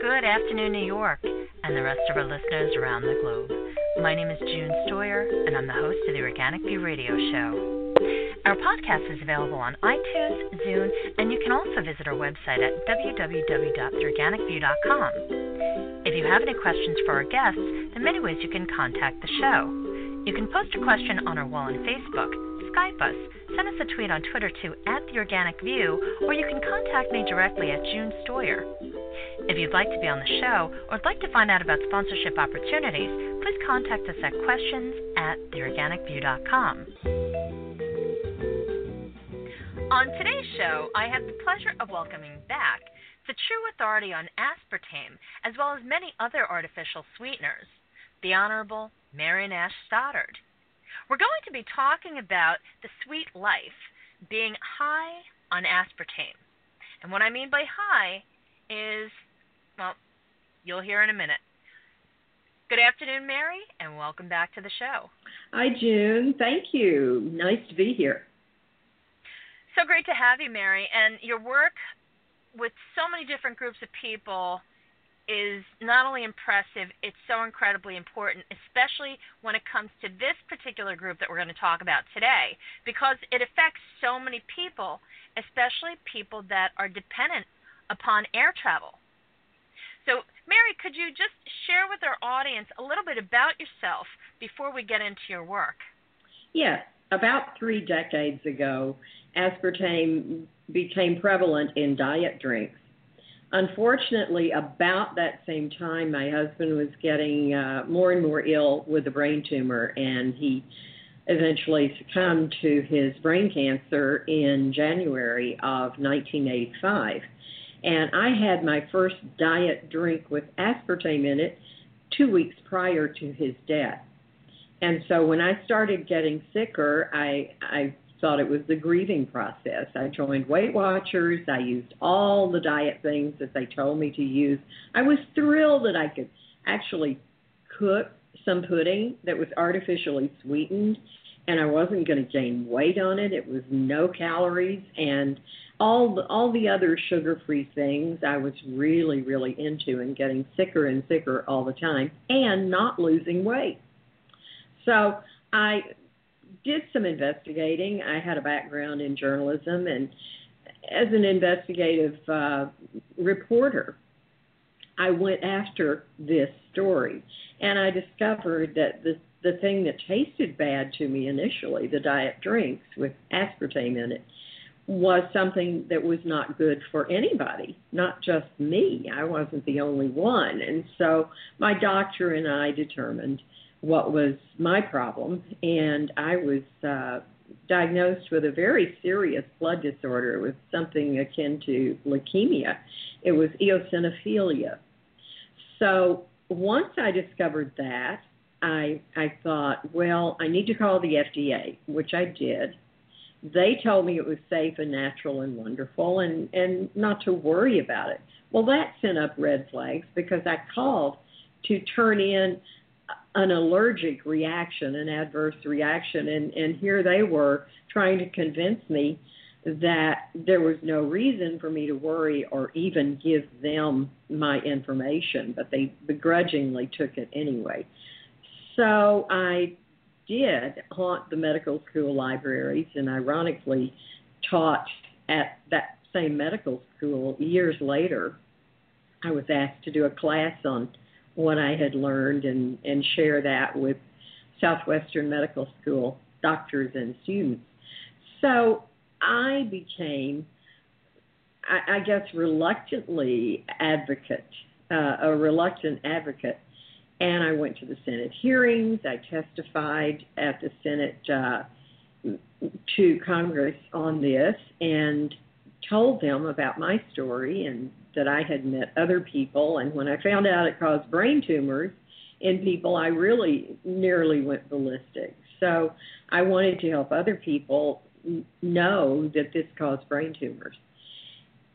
Good afternoon, New York, and the rest of our listeners around the globe. My name is June Stoyer, and I'm the host of the Organic View Radio Show. Our podcast is available on iTunes, Zune, and you can also visit our website at www.theorganicview.com. If you have any questions for our guests, there are many ways you can contact the show. You can post a question on our wall on Facebook, Skype us, send us a tweet on Twitter to at the Organic View, or you can contact me directly at June Stoyer. If you'd like to be on the show or would like to find out about sponsorship opportunities, please contact us at questions at theorganicview.com. On today's show, I have the pleasure of welcoming back the true authority on aspartame, as well as many other artificial sweeteners, the Honorable Mary Nash Stoddard. We're going to be talking about the sweet life being high on aspartame. And what I mean by high is, well, you'll hear in a minute. Good afternoon, Mary, and welcome back to the show. Hi, June. Thank you. Nice to be here. So great to have you, Mary. And your work with so many different groups of people is not only impressive, it's so incredibly important, especially when it comes to this particular group that we're going to talk about today, because it affects so many people, especially people that are dependent upon air travel. Could you just share with our audience a little bit about yourself before we get into your work? Yes. About three decades ago, aspartame became prevalent in diet drinks. Unfortunately, about that same time, my husband was getting uh, more and more ill with a brain tumor, and he eventually succumbed to his brain cancer in January of 1985. And I had my first diet drink with aspartame in it two weeks prior to his death. And so when I started getting sicker, I, I thought it was the grieving process. I joined Weight Watchers. I used all the diet things that they told me to use. I was thrilled that I could actually cook some pudding that was artificially sweetened and I wasn't going to gain weight on it. It was no calories and all the, all the other sugar-free things I was really really into and getting sicker and sicker all the time and not losing weight. So I did some investigating. I had a background in journalism and as an investigative uh, reporter, I went after this story and I discovered that the the thing that tasted bad to me initially, the diet drinks with aspartame in it, was something that was not good for anybody, not just me. I wasn't the only one. And so my doctor and I determined what was my problem, and I was uh, diagnosed with a very serious blood disorder. It was something akin to leukemia, it was eosinophilia. So once I discovered that, I I thought, well, I need to call the FDA, which I did. They told me it was safe and natural and wonderful and and not to worry about it. Well, that sent up red flags because I called to turn in an allergic reaction, an adverse reaction, and and here they were trying to convince me that there was no reason for me to worry or even give them my information, but they begrudgingly took it anyway. So I did haunt the medical school libraries and ironically taught at that same medical school years later. I was asked to do a class on what I had learned and, and share that with Southwestern Medical School doctors and students. So I became, I, I guess, reluctantly advocate, uh, a reluctant advocate and I went to the Senate hearings. I testified at the Senate uh, to Congress on this and told them about my story and that I had met other people. And when I found out it caused brain tumors in people, I really nearly went ballistic. So I wanted to help other people know that this caused brain tumors.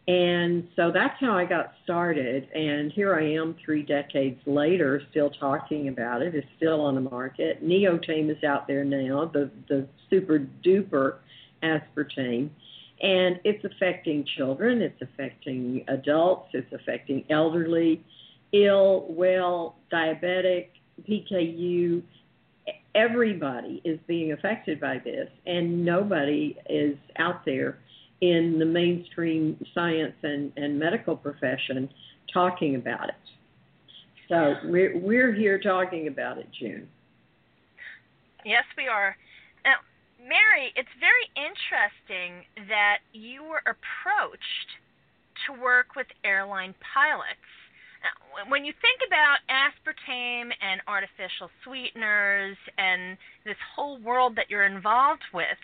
And so that's how I got started. And here I am three decades later, still talking about it. It's still on the market. Neotame is out there now, the, the super duper aspartame. And it's affecting children, it's affecting adults, it's affecting elderly, ill, well, diabetic, PKU. Everybody is being affected by this, and nobody is out there in the mainstream science and, and medical profession talking about it. So we're we're here talking about it, June. Yes, we are. Now, Mary, it's very interesting that you were approached to work with airline pilots. Now, when you think about aspartame and artificial sweeteners and this whole world that you're involved with,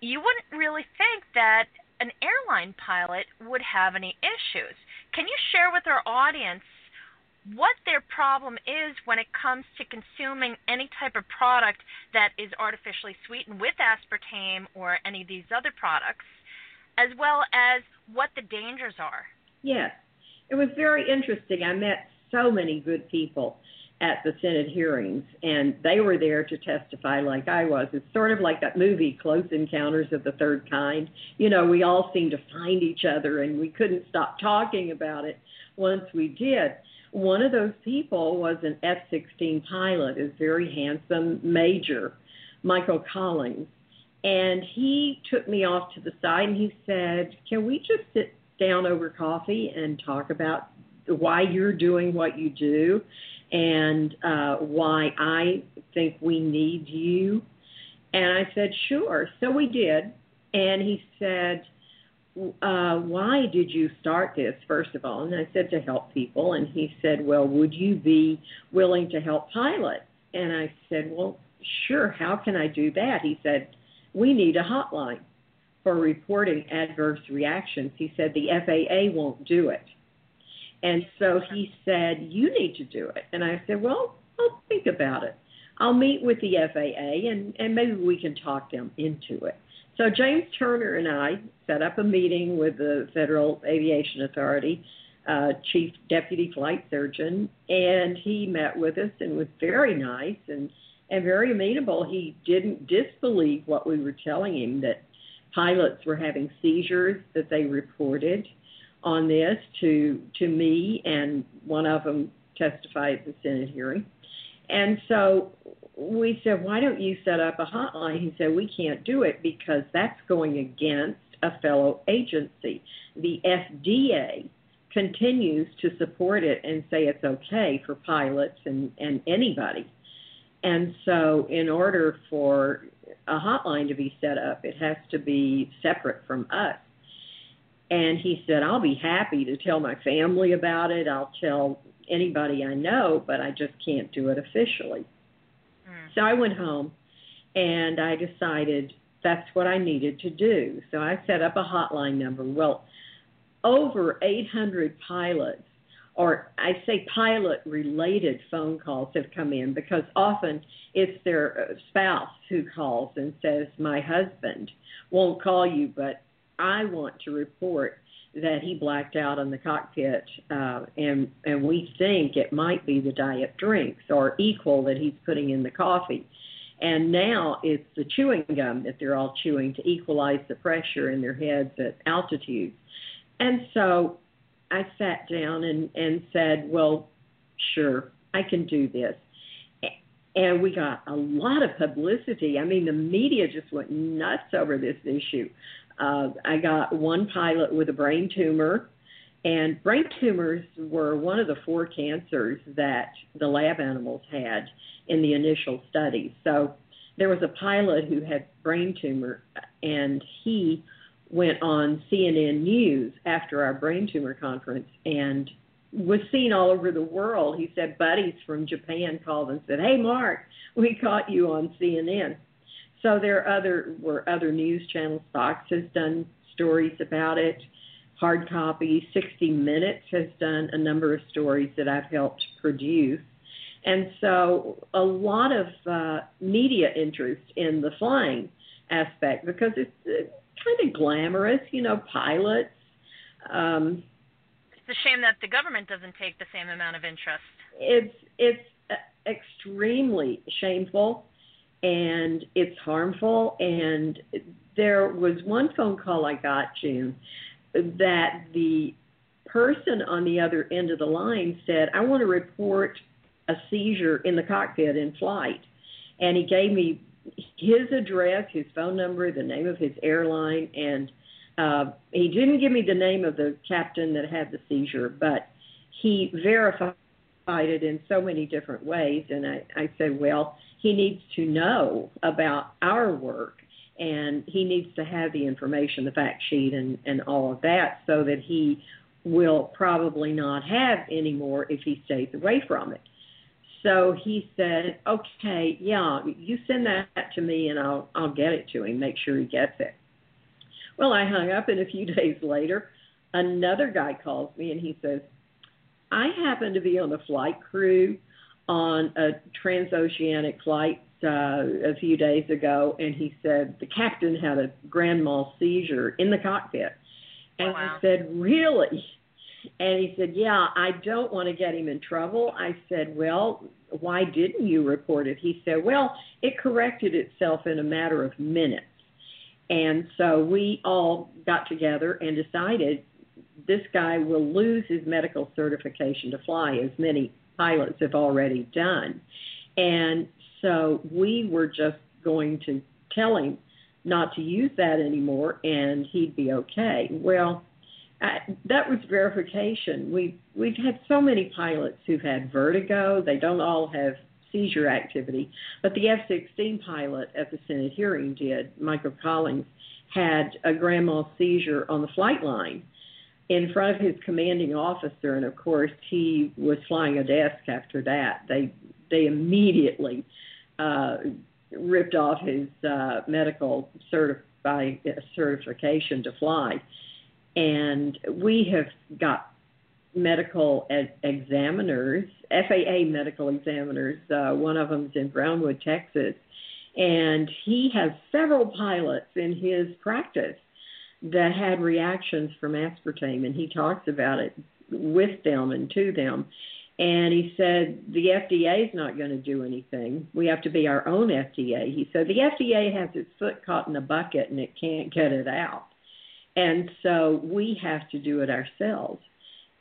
you wouldn't really think that an airline pilot would have any issues. Can you share with our audience what their problem is when it comes to consuming any type of product that is artificially sweetened with aspartame or any of these other products, as well as what the dangers are? Yes, it was very interesting. I met so many good people at the Senate hearings, and they were there to testify like I was. It's sort of like that movie, Close Encounters of the Third Kind. You know, we all seemed to find each other, and we couldn't stop talking about it once we did. One of those people was an F 16 pilot, a very handsome major, Michael Collins. And he took me off to the side and he said, Can we just sit down over coffee and talk about why you're doing what you do and uh, why I think we need you? And I said, Sure. So we did. And he said, uh, why did you start this, first of all? And I said, to help people. And he said, well, would you be willing to help pilots? And I said, well, sure. How can I do that? He said, we need a hotline for reporting adverse reactions. He said, the FAA won't do it. And so he said, you need to do it. And I said, well, I'll think about it. I'll meet with the FAA and, and maybe we can talk them into it. So James Turner and I set up a meeting with the Federal Aviation Authority, uh, Chief Deputy Flight Surgeon, and he met with us and was very nice and and very amenable. He didn't disbelieve what we were telling him that pilots were having seizures that they reported on this to to me, and one of them testified at the Senate hearing. And so we said, why don't you set up a hotline? He said, we can't do it because that's going against a fellow agency. The FDA continues to support it and say it's okay for pilots and, and anybody. And so, in order for a hotline to be set up, it has to be separate from us. And he said, I'll be happy to tell my family about it. I'll tell anybody I know, but I just can't do it officially. So I went home and I decided that's what I needed to do. So I set up a hotline number. Well, over 800 pilots, or I say pilot related phone calls have come in because often it's their uh, spouse who calls and says, My husband won't call you, but I want to report that he blacked out in the cockpit, uh, and and we think it might be the diet drinks or equal that he's putting in the coffee. And now it's the chewing gum that they're all chewing to equalize the pressure in their heads at altitude. And so I sat down and, and said, Well, sure, I can do this. And we got a lot of publicity. I mean, the media just went nuts over this issue. Uh, I got one pilot with a brain tumor, and brain tumors were one of the four cancers that the lab animals had in the initial studies. So there was a pilot who had brain tumor, and he went on CNN News after our brain tumor conference and was seen all over the world. He said buddies from Japan called and said, "Hey, Mark, we caught you on CNN." So there are other were other news channels. Fox has done stories about it. Hard copy. 60 Minutes has done a number of stories that I've helped produce. And so a lot of uh, media interest in the flying aspect because it's uh, kind of glamorous, you know, pilots. Um, it's a shame that the government doesn't take the same amount of interest. It's it's uh, extremely shameful and it's harmful. And there was one phone call I got, June, that the person on the other end of the line said, I want to report a seizure in the cockpit in flight. And he gave me his address, his phone number, the name of his airline, and uh, he didn't give me the name of the captain that had the seizure, but he verified it in so many different ways. And I, I said, well, he needs to know about our work and he needs to have the information, the fact sheet, and, and all of that so that he will probably not have any more if he stays away from it. So he said, "Okay, yeah, you send that to me, and I'll I'll get it to him. Make sure he gets it." Well, I hung up, and a few days later, another guy calls me, and he says, "I happen to be on the flight crew on a transoceanic flight uh, a few days ago, and he said the captain had a grand mal seizure in the cockpit." And wow. I said, "Really?" And he said, Yeah, I don't want to get him in trouble. I said, Well, why didn't you report it? He said, Well, it corrected itself in a matter of minutes. And so we all got together and decided this guy will lose his medical certification to fly, as many pilots have already done. And so we were just going to tell him not to use that anymore and he'd be okay. Well, that was verification. We we've had so many pilots who've had vertigo. They don't all have seizure activity, but the F-16 pilot at the Senate hearing did. Michael Collins had a grand mal seizure on the flight line in front of his commanding officer, and of course he was flying a desk after that. They they immediately uh, ripped off his uh, medical certifi- certification to fly and we have got medical ed- examiners, FAA medical examiners. Uh, one of them's in Brownwood, Texas, and he has several pilots in his practice that had reactions from aspartame, and he talks about it with them and to them. And he said the FDA is not going to do anything. We have to be our own FDA. He said the FDA has its foot caught in a bucket and it can't get it out. And so we have to do it ourselves.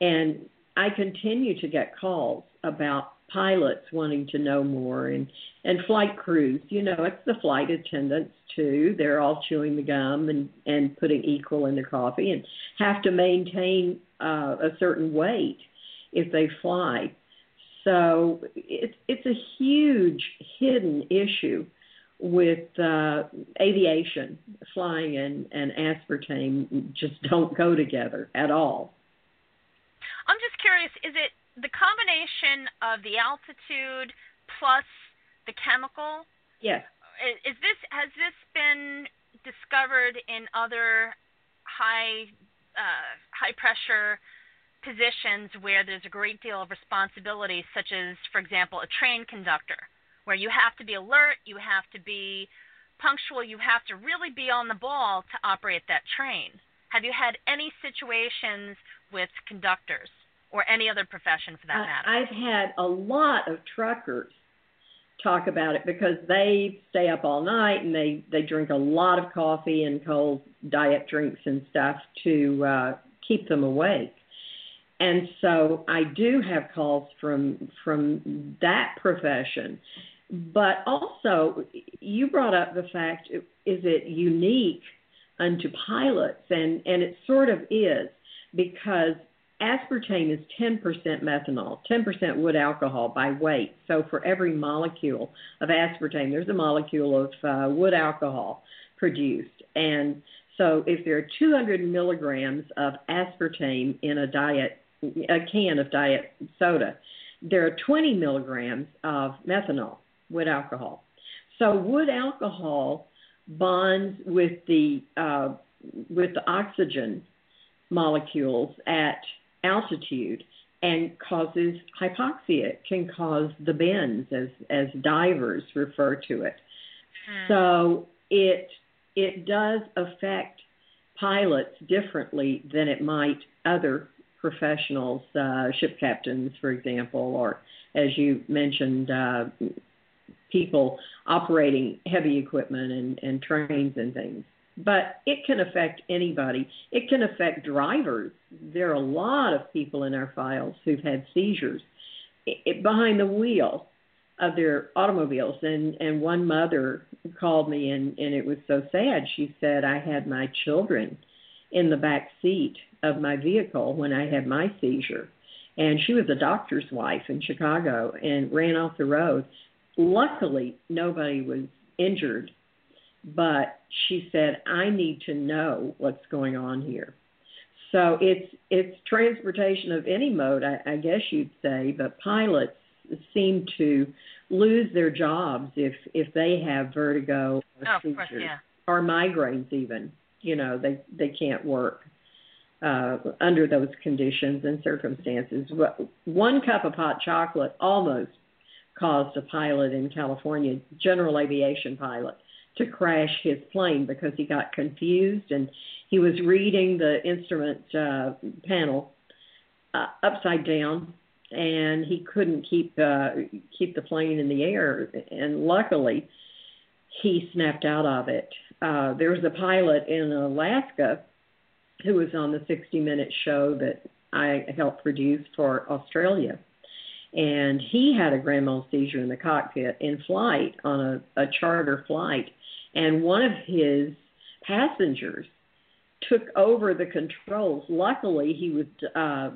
And I continue to get calls about pilots wanting to know more and and flight crews you know it's the flight attendants too. They're all chewing the gum and and putting equal in their coffee and have to maintain uh, a certain weight if they fly. So it's it's a huge hidden issue with uh, aviation, flying and, and aspartame just don't go together at all. I'm just curious, is it the combination of the altitude plus the chemical? Yes. Is, is this has this been discovered in other high uh, high pressure positions where there's a great deal of responsibility, such as, for example, a train conductor? where you have to be alert, you have to be punctual, you have to really be on the ball to operate that train. Have you had any situations with conductors or any other profession for that matter? I've had a lot of truckers talk about it because they stay up all night and they they drink a lot of coffee and cold diet drinks and stuff to uh keep them awake and so I do have calls from from that profession but also, you brought up the fact is it unique unto pilots? And, and it sort of is because aspartame is 10% methanol, 10% wood alcohol by weight. So for every molecule of aspartame, there's a molecule of uh, wood alcohol produced. And so if there are 200 milligrams of aspartame in a diet, a can of diet soda, there are 20 milligrams of methanol wood alcohol. So wood alcohol bonds with the uh, with the oxygen molecules at altitude and causes hypoxia. It can cause the bends, as as divers refer to it. Mm. So it it does affect pilots differently than it might other professionals, uh, ship captains, for example, or as you mentioned, uh, people operating heavy equipment and, and trains and things. But it can affect anybody. It can affect drivers. There are a lot of people in our files who've had seizures it, behind the wheel of their automobiles. And, and one mother called me, and, and it was so sad. She said, I had my children in the back seat of my vehicle when I had my seizure. And she was a doctor's wife in Chicago and ran off the road. Luckily, nobody was injured, but she said, I need to know what's going on here. So it's it's transportation of any mode, I, I guess you'd say, but pilots seem to lose their jobs if if they have vertigo or oh, seizures course, yeah. or migraines even. You know, they they can't work uh, under those conditions and circumstances. One cup of hot chocolate almost caused a pilot in California, general aviation pilot, to crash his plane because he got confused and he was reading the instrument uh, panel uh, upside down and he couldn't keep uh, keep the plane in the air. And luckily he snapped out of it. Uh, there was a pilot in Alaska who was on the 60 Minute show that I helped produce for Australia. And he had a grand mal seizure in the cockpit in flight on a, a charter flight, and one of his passengers took over the controls. Luckily, he was uh,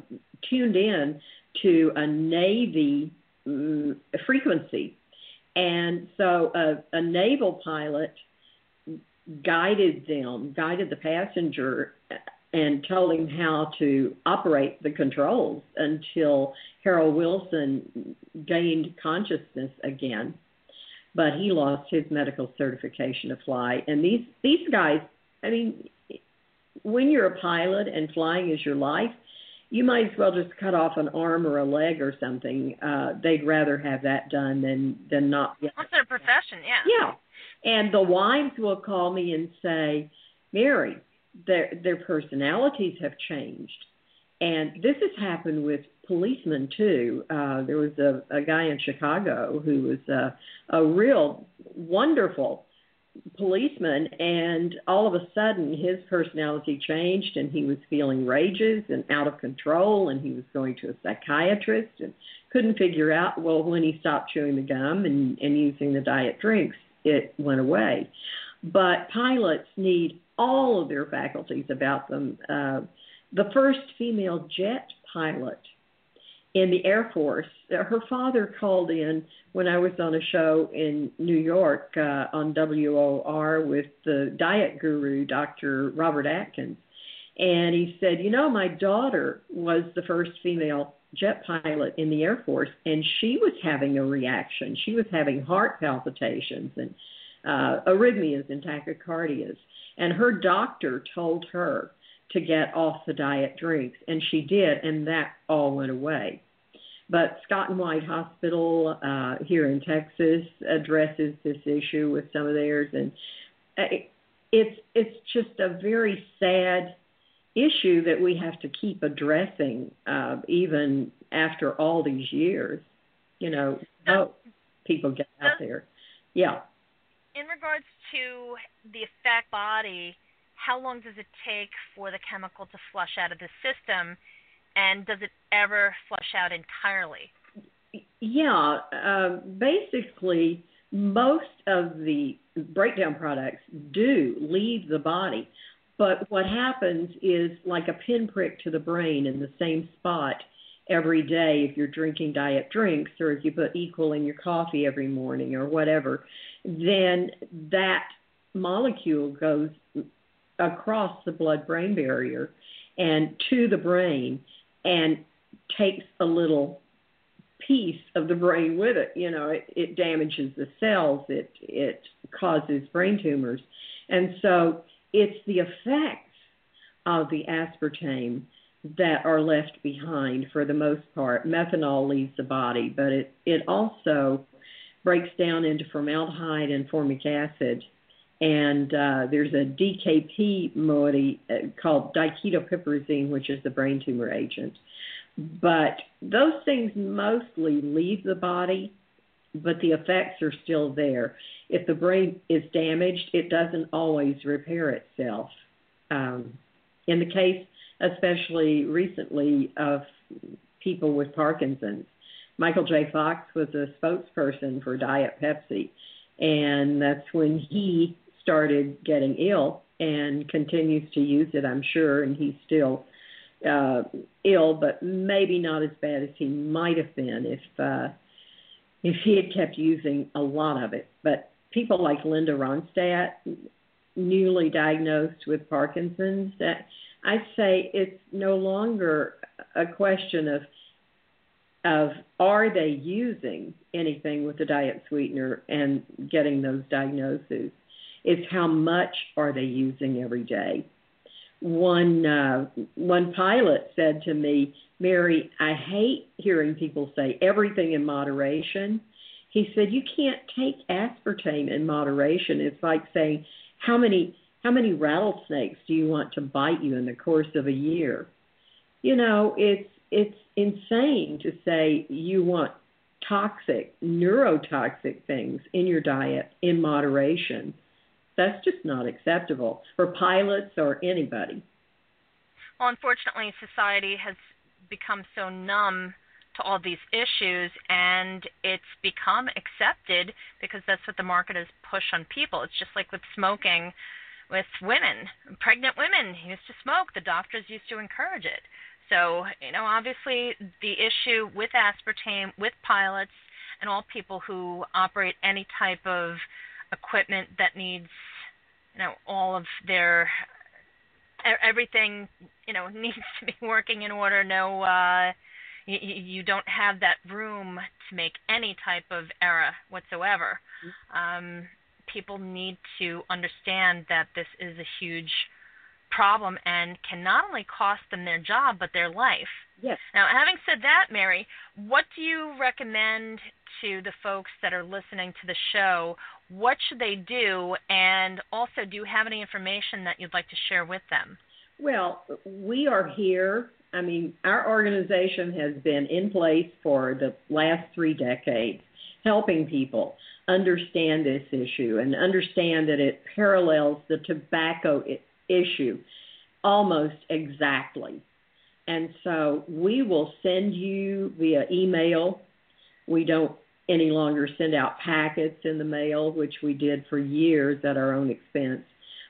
tuned in to a Navy um, frequency, and so a, a naval pilot guided them, guided the passenger and told him how to operate the controls until Harold Wilson gained consciousness again. But he lost his medical certification to fly. And these these guys, I mean, when you're a pilot and flying is your life, you might as well just cut off an arm or a leg or something. Uh, they'd rather have that done than than not. What's their profession? Yeah. Yeah, and the wives will call me and say, Mary, their their personalities have changed. And this has happened with policemen too. Uh, there was a, a guy in Chicago who was a, a real wonderful policeman, and all of a sudden his personality changed, and he was feeling rages and out of control, and he was going to a psychiatrist and couldn't figure out. Well, when he stopped chewing the gum and, and using the diet drinks, it went away. But pilots need all of their faculties about them. Uh, the first female jet pilot in the Air Force, her father called in when I was on a show in New York uh, on WOR with the diet guru, Dr. Robert Atkins. And he said, You know, my daughter was the first female jet pilot in the Air Force, and she was having a reaction. She was having heart palpitations and uh, arrhythmias and tachycardias. And her doctor told her to get off the diet drinks, and she did, and that all went away. But Scott and White Hospital uh, here in Texas addresses this issue with some of theirs, and uh, it's it's just a very sad issue that we have to keep addressing uh, even after all these years. You know, oh, people get out there. Yeah in regards to the effect body, how long does it take for the chemical to flush out of the system, and does it ever flush out entirely? Yeah, uh, basically, most of the breakdown products do leave the body, but what happens is like a pinprick to the brain in the same spot every day if you're drinking diet drinks or if you put equal in your coffee every morning or whatever then that molecule goes across the blood brain barrier and to the brain and takes a little piece of the brain with it. You know, it, it damages the cells, it it causes brain tumors. And so it's the effects of the aspartame that are left behind for the most part. Methanol leaves the body, but it, it also breaks down into formaldehyde and formic acid. And uh, there's a DKP moiety uh, called diketopiperazine, which is the brain tumor agent. But those things mostly leave the body but the effects are still there. If the brain is damaged, it doesn't always repair itself. Um, in the case, especially recently, of people with Parkinson's, Michael J. Fox was a spokesperson for Diet Pepsi, and that's when he started getting ill and continues to use it, I'm sure, and he's still uh, ill, but maybe not as bad as he might have been if uh, if he had kept using a lot of it. But people like Linda Ronstadt, newly diagnosed with Parkinson's, that I say it's no longer a question of of are they using anything with the diet sweetener and getting those diagnoses. It's how much are they using every day. One uh, one pilot said to me, Mary, I hate hearing people say everything in moderation. He said you can't take aspartame in moderation. It's like saying how many how many rattlesnakes do you want to bite you in the course of a year? You know, it's it's insane to say you want toxic, neurotoxic things in your diet in moderation. That's just not acceptable for pilots or anybody. Well, unfortunately, society has become so numb to all these issues and it's become accepted because that's what the market has pushed on people. It's just like with smoking with women. Pregnant women used to smoke. The doctors used to encourage it. So, you know, obviously the issue with aspartame, with pilots, and all people who operate any type of equipment that needs, you know, all of their everything, you know, needs to be working in order. No, uh, you, you don't have that room to make any type of error whatsoever. Mm-hmm. Um, people need to understand that this is a huge problem and can not only cost them their job but their life. Yes. Now, having said that, Mary, what do you recommend to the folks that are listening to the show? What should they do? And also, do you have any information that you'd like to share with them? Well, we are here. I mean, our organization has been in place for the last three decades, helping people understand this issue and understand that it parallels the tobacco issue almost exactly. And so we will send you via email. We don't any longer send out packets in the mail, which we did for years at our own expense.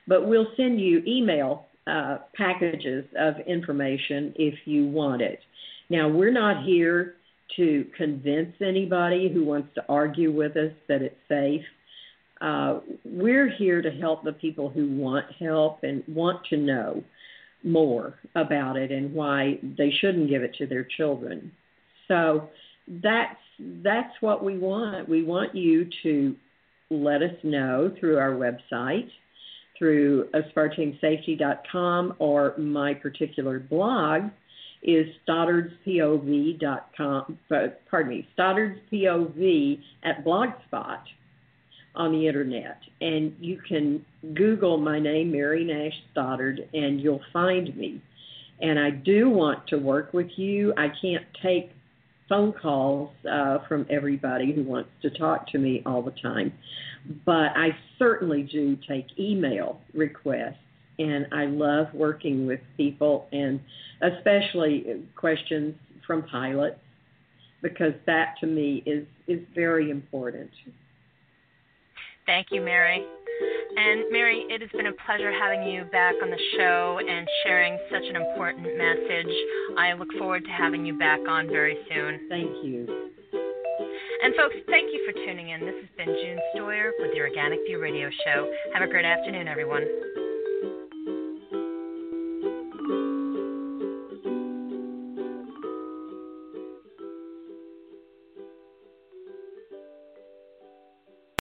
But we'll send you email uh, packages of information if you want it. Now, we're not here to convince anybody who wants to argue with us that it's safe. Uh, we're here to help the people who want help and want to know more about it and why they shouldn't give it to their children. So that's that's what we want. We want you to let us know through our website, through aspartamesafety.com, or my particular blog is stoddardspov.com. Pardon me, stoddardspov at Blogspot on the internet. And you can Google my name, Mary Nash Stoddard, and you'll find me. And I do want to work with you. I can't take phone calls uh, from everybody who wants to talk to me all the time, but I certainly do take email requests. And I love working with people, and especially questions from pilots, because that to me is is very important. Thank you, Mary. And Mary, it has been a pleasure having you back on the show and sharing such an important message. I look forward to having you back on very soon. Thank you. And folks, thank you for tuning in. This has been June Stoyer with the Organic View Radio Show. Have a great afternoon, everyone.